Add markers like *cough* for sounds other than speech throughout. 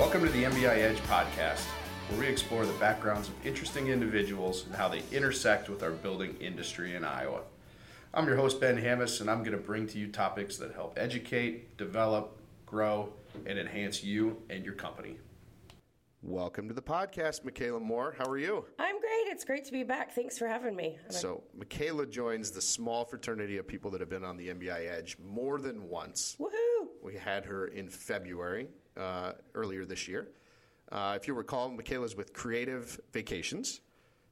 Welcome to the MBI Edge podcast, where we explore the backgrounds of interesting individuals and how they intersect with our building industry in Iowa. I'm your host, Ben Hammis, and I'm going to bring to you topics that help educate, develop, grow, and enhance you and your company. Welcome to the podcast, Michaela Moore. How are you? I'm great. It's great to be back. Thanks for having me. So, Michaela joins the small fraternity of people that have been on the MBI Edge more than once. Woohoo! We had her in February uh, earlier this year. Uh, if you recall, Michaela's with Creative Vacations.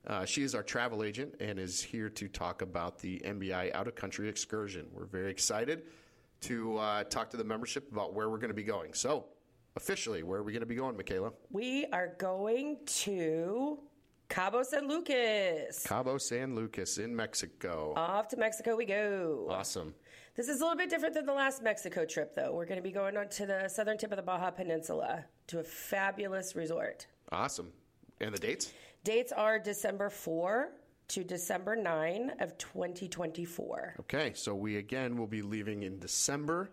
Uh, she is our travel agent and is here to talk about the MBI out of country excursion. We're very excited to uh, talk to the membership about where we're going to be going. So, officially, where are we going to be going, Michaela? We are going to Cabo San Lucas. Cabo San Lucas in Mexico. Off to Mexico we go. Awesome. This is a little bit different than the last Mexico trip, though. We're going to be going on to the southern tip of the Baja Peninsula to a fabulous resort. Awesome. And the dates? Dates are December 4 to December 9 of 2024. Okay, so we again will be leaving in December,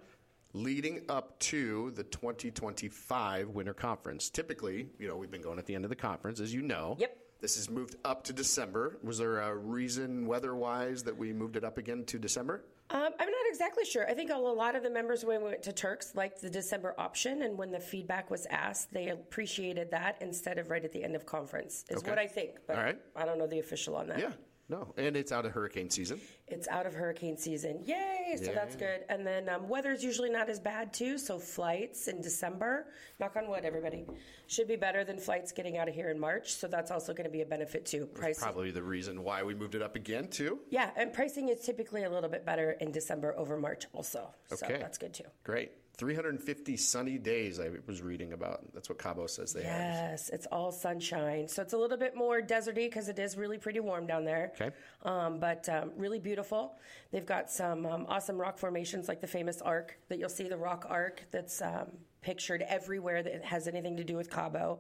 leading up to the 2025 Winter Conference. Typically, you know, we've been going at the end of the conference, as you know. Yep. This is moved up to December. Was there a reason, weather-wise, that we moved it up again to December? Um, I'm not exactly sure. I think a lot of the members when we went to Turks liked the December option, and when the feedback was asked, they appreciated that instead of right at the end of conference. Is Okay. what I think, but All right. I don't know the official on that. Yeah. No, and it's out of hurricane season. It's out of hurricane season. Yay! So that's good. And then um, weather's usually not as bad too. So flights in December, knock on wood, everybody, should be better than flights getting out of here in March. So that's also going to be a benefit too. Pricing. Probably the reason why we moved it up again, too. Yeah, and pricing is typically a little bit better in December over March also. So Okay. that's good too. Great. 350 sunny days I was reading about. That's what Cabo says they have. Yes, it's all sunshine. So it's a little bit more deserty because it is really pretty warm down there. Okay. Um, but um, really beautiful. They've got some um, awesome rock formations like the famous arc that you'll see, the rock arc that's um, pictured everywhere that has anything to do with Cabo.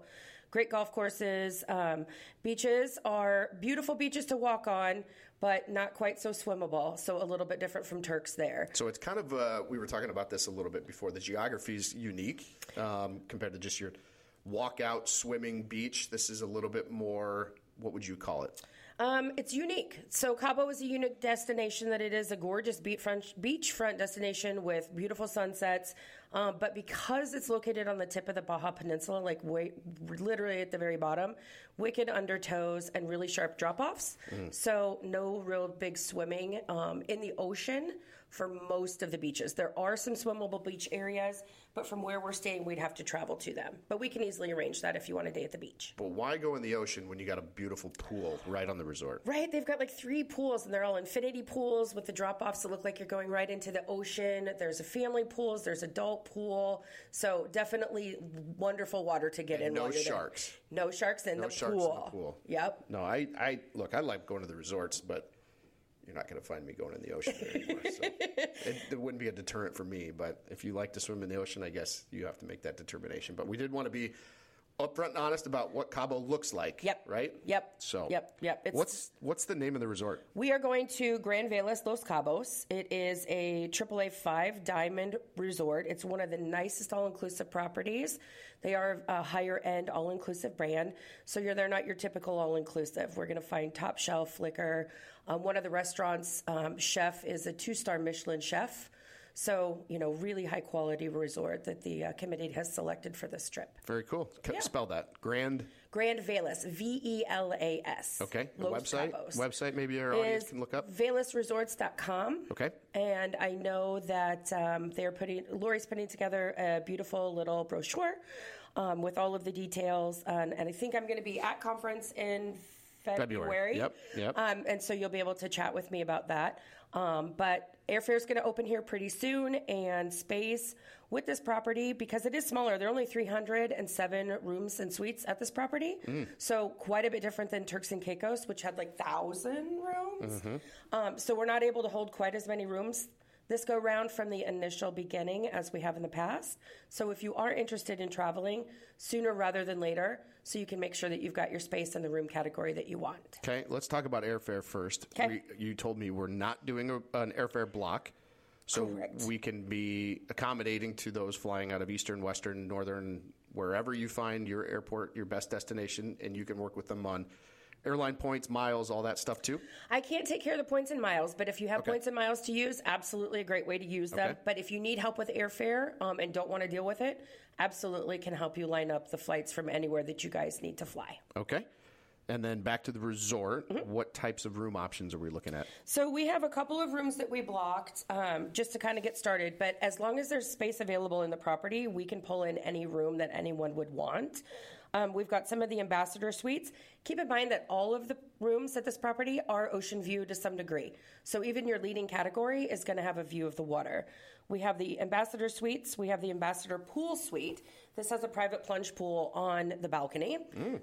Great golf courses. Um, beaches are beautiful beaches to walk on, but not quite so swimmable. So a little bit different from Turks there. So it's kind of, uh, we were talking about this a little bit before. The geography is unique um, compared to just your walkout swimming beach. This is a little bit more, what would you call it? Um, it's unique. So Cabo is a unique destination that it is a gorgeous beachfront beachfront destination with beautiful sunsets. Um, but because it's located on the tip of the Baja Peninsula, like way, literally at the very bottom, wicked undertows and really sharp drop offs. So no real big swimming um, in the ocean for most of the beaches. There are some swimmable beach areas, but from where we're staying, we'd have to travel to them. But we can easily arrange that if you want a day at the beach. But why go in the ocean when you got a beautiful pool right on the resort? Right, they've got like three pools, and they're all infinity pools with the drop offs that look like you're going right into the ocean. There's a family pools, there's adult pool, so definitely wonderful water to get in. no you're there. sharks. No sharks in No the sharks in pool. the pool. Yep. No, I, I look, I like going to the resorts, but you're not going to find me going in the ocean there anymore. So *laughs* it, it wouldn't be a deterrent for me. But if you like to swim in the ocean, I guess you have to make that determination. But we did want to be upfront and honest about what Cabo looks like. Yep. Right. Yep. So. Yep. Yep. It's- what's what's the name of the resort? We are going to Grand Velas Los Cabos. It is a AAA five diamond resort. It's one of the nicest all inclusive properties. They are a higher end all inclusive brand. So you're they're not your typical all inclusive. We're going to find top shelf liquor. Um, one of the restaurants um, chef is a two star Michelin chef. So you know, really high quality resort that the uh, committee has selected for this trip. Very cool. C- Yeah. Spell that. Grand. Grand Velas, V E L A S. Okay. Website. Cabos. Website. Maybe our audience can look up. VelasResorts.com. Okay. And I know that um, they're putting, Lori's putting together a beautiful little brochure um, with all of the details. And, and I think I'm going to be at conference in February. February. Yep, yep. Um, and so you'll be able to chat with me about that. Um, but airfare is going to open here pretty soon, and space with this property because it is smaller. There are only 307 rooms and suites at this property, Mm. so quite a bit different than Turks and Caicos, which had like thousand rooms. Mm-hmm. Um, so we're not able to hold quite as many rooms this go round from the initial beginning as we have in the past. So if you are interested in traveling sooner rather than later, so you can make sure that you've got your space in the room category that you want. Okay, let's talk about airfare first. 'Kay. We, you told me we're not doing a, an airfare block, so Correct. we can be accommodating to those flying out of eastern, western, northern wherever you find your airport, your best destination, and you can work with them on airline points, miles, all that stuff too. I can't take care of the points and miles, but if you have Okay. points and miles to use, absolutely a great way to use them. Okay. But if you need help with airfare um, and don't want to deal with it, absolutely can help you line up the flights from anywhere that you guys need to fly. Okay. And then back to the resort, what types of room options are we looking at? So we have a couple of rooms that we blocked um, just to kind of get started. But as long as there's space available in the property, we can pull in any room that anyone would want. Um, we've got some of the ambassador suites. Keep in mind that all of the rooms at this property are ocean view to some degree. So even your leading category is going to have a view of the water. We have the ambassador suites. We have the ambassador pool suite. This has a private plunge pool on the balcony.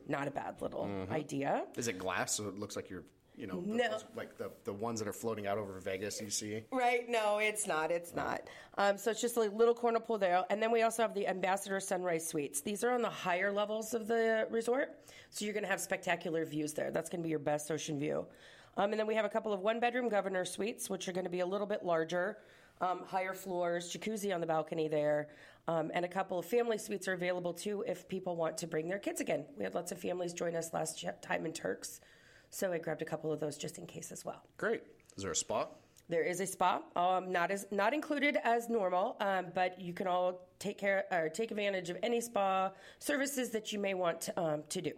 Not a bad little idea. Is it glass so it looks like you're, you know, the- No. those- like the, the ones that are floating out over Vegas you see? Right? No, it's not. It's not. Um, so it's just a little corner pool there, and then we also have the Ambassador Sunrise Suites. These are on the higher levels of the resort, so you're going to have spectacular views there. That's going to be your best ocean view. Um, and then we have a couple of one-bedroom governor suites, which are going to be a little bit larger, um, higher floors, jacuzzi on the balcony there, um, and a couple of family suites are available too if people want to bring their kids again. We had lots of families join us last time in Turks, so I grabbed a couple of those just in case as well. Great. Is there a spa? There is a spa, um, not as not included as normal, um, but you can all take care or take advantage of any spa services that you may want to, um, to do.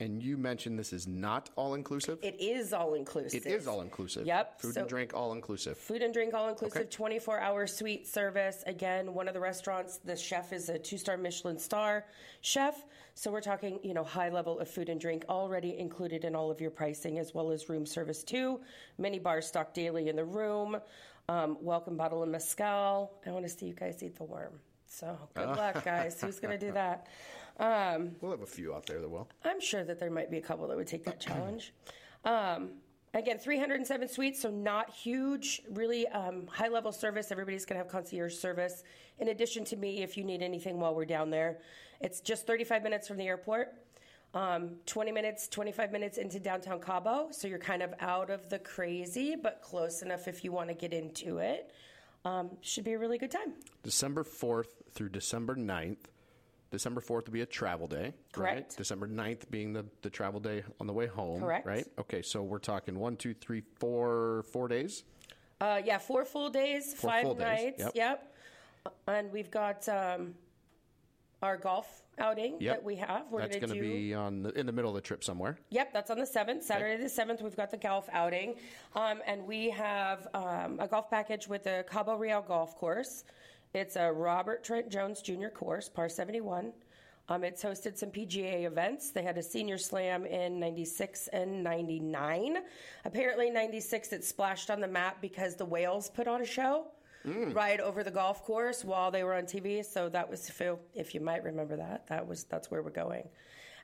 And you mentioned this is not all inclusive? It is all inclusive. It is all inclusive. Yep, Food so- and drink all inclusive. Food and drink all inclusive, Okay. 24 hour suite service. Again, one of the restaurants, the chef is a two star Michelin star chef. So we're talking, you know, high level of food and drink already included in all of your pricing, as well as room service too. Many bars stocked daily in the room. Um, welcome bottle of mezcal. I want to see you guys eat the worm. So good luck, guys. Who's going to do that? Um, We'll have a few out there that will. I'm sure that there might be a couple that would take that challenge. Um, again, 307 suites, so not huge, really um, high level service. Everybody's going to have concierge service. In addition to me, if you need anything while we're down there, it's just 35 minutes from the airport. Um, 20 minutes, 25 minutes into downtown Cabo, so you're kind of out of the crazy, but close enough if you want to get into it. Um, should be a really good time. December 4th through December 9th. December 4th will be a travel day. Right? Correct. December 9th being the, the travel day on the way home. Correct. Right? Okay, so we're talking one, two, three, four, four days. Uh, yeah, four full days, Four five full days, nights. yep. Yep. And we've got um, our golf outing Yep. that we have. We're That's going to do. be on the, in the middle of the trip somewhere. Yep, that's on the 7th. Saturday the 7th, we've got the golf outing. Um, and we have um, a golf package with the Cabo Real Golf Course. It's a Robert Trent Jones Jr. course, par 71. Um, it's hosted some PGA events. They had a senior slam in 96 and 99. Apparently, 96 it splashed on the map because the whales put on a show Mm. right over the golf course while they were on TV. So that was, if you, if you might remember that, that was that's where we're going.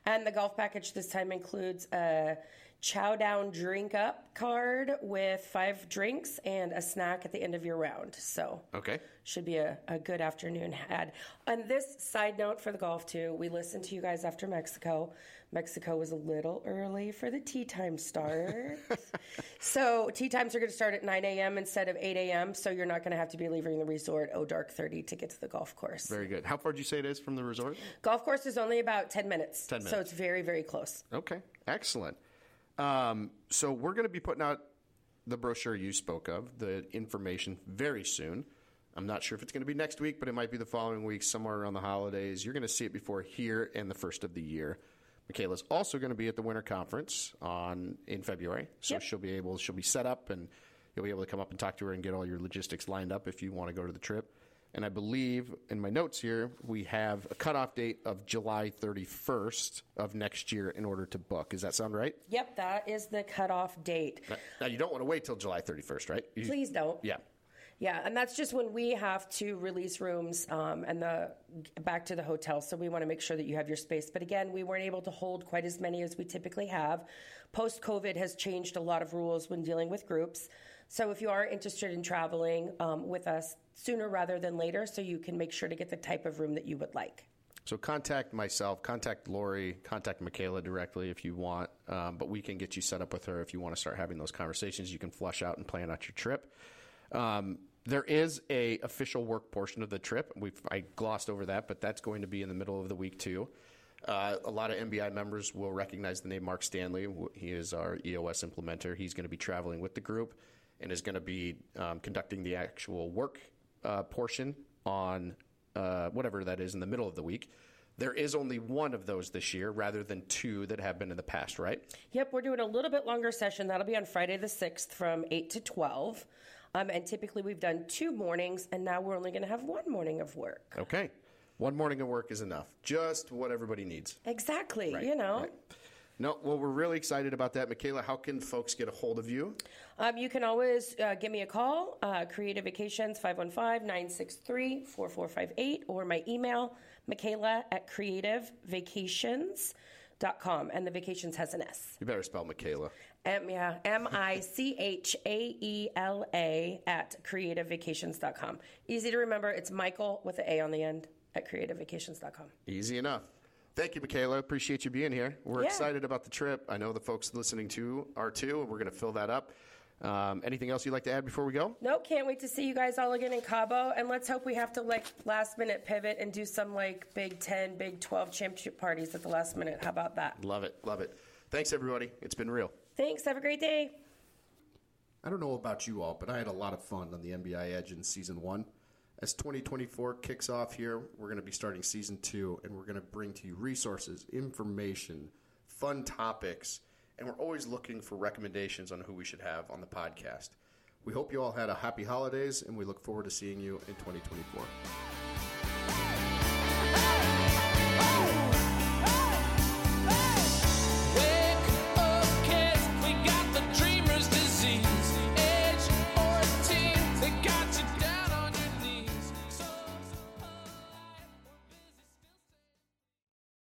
And the golf package this time includes a chow down drink up card with five drinks and a snack at the end of your round. So Okay. should be a, a good afternoon had. On this side note for the golf too, we listened to you guys after Mexico. Mexico was a little early for the tee time start. *laughs* so tee times are going to start at 9 a.m. instead of 8 a.m. So you're not going to have to be leaving the resort oh dark 30 to get to the golf course. Very good. How far did you say it is from the resort? golf course is only about 10 minutes. 10 minutes. So it's very, very close. Okay, excellent. Um, so we're going to be putting out the brochure you spoke of, the information very soon. I'm not sure if it's going to be next week, but it might be the following week, somewhere around the holidays. You're going to see it before here and the first of the year. Michaela's also going to be at the winter conference on in February, so Yep. she'll be able she'll be set up and you'll be able to come up and talk to her and get all your logistics lined up if you want to go to the trip. And I believe in my notes here we have a cutoff date of July 31st of next year in order to book. Does that sound right? Yep, that is the cutoff date. Now- Now you don't want to wait till July 31st, right? You- Please don't. Yeah. Yeah, and that's just when we have to release rooms um, and the back to the hotel. So we want to make sure that you have your space. But again, we weren't able to hold quite as many as we typically have. Post COVID has changed a lot of rules when dealing with groups. So if you are interested in traveling um, with us sooner rather than later, so you can make sure to get the type of room that you would like. So contact myself, contact Lori, contact Michaela directly if you want. Um, but we can get you set up with her if you want to start having those conversations. You can flush out and plan out your trip. Um, There is a official work portion of the trip. we I glossed over that, but that's going to be in the middle of the week too. Uh, a lot of MBI members will recognize the name Mark Stanley. He is our EOS implementer. He's going to be traveling with the group and is going to be um, conducting the actual work uh, portion on uh, whatever that is in the middle of the week. There is only one of those this year rather than two that have been in the past, right? Yep, we're doing a little bit longer session. That'll be on Friday the 6th from 8 to 12. Um, and typically we've done two mornings, and now we're only going to have one morning of work. Okay. One morning of work is enough. Just what everybody needs. Exactly, right, you know. Right. No, well, we're really excited about that. Michaela, how can folks get a hold of you? Um, you can always uh, give me a call, uh, Creative Vacations, 515 963 4458, or my email, Michaela at creativevacations.com. And the vacations has an S. You better spell Michaela. M, yeah, M I C H A E L A at creativevacations.com. Easy to remember. It's Michael with an A on the end at creativevacations.com. Easy enough. Thank you, Michaela. Appreciate you being here. We're yeah. excited about the trip. I know the folks listening to are too, and we're going to fill that up. Um, anything else you'd like to add before we go? No, can't wait to see you guys all again in Cabo. And let's hope we have to like last minute pivot and do some like Big 10, Big 12 championship parties at the last minute. How about that? Love it. Love it. Thanks, everybody. It's been real. Thanks. Have a great day. I don't know about you all, but I had a lot of fun on the MBI Edge in season one. As 2024 kicks off here, we're going to be starting season two, and we're going to bring to you resources, information, fun topics, and we're always looking for recommendations on who we should have on the podcast. We hope you all had a happy holidays, and we look forward to seeing you in 2024.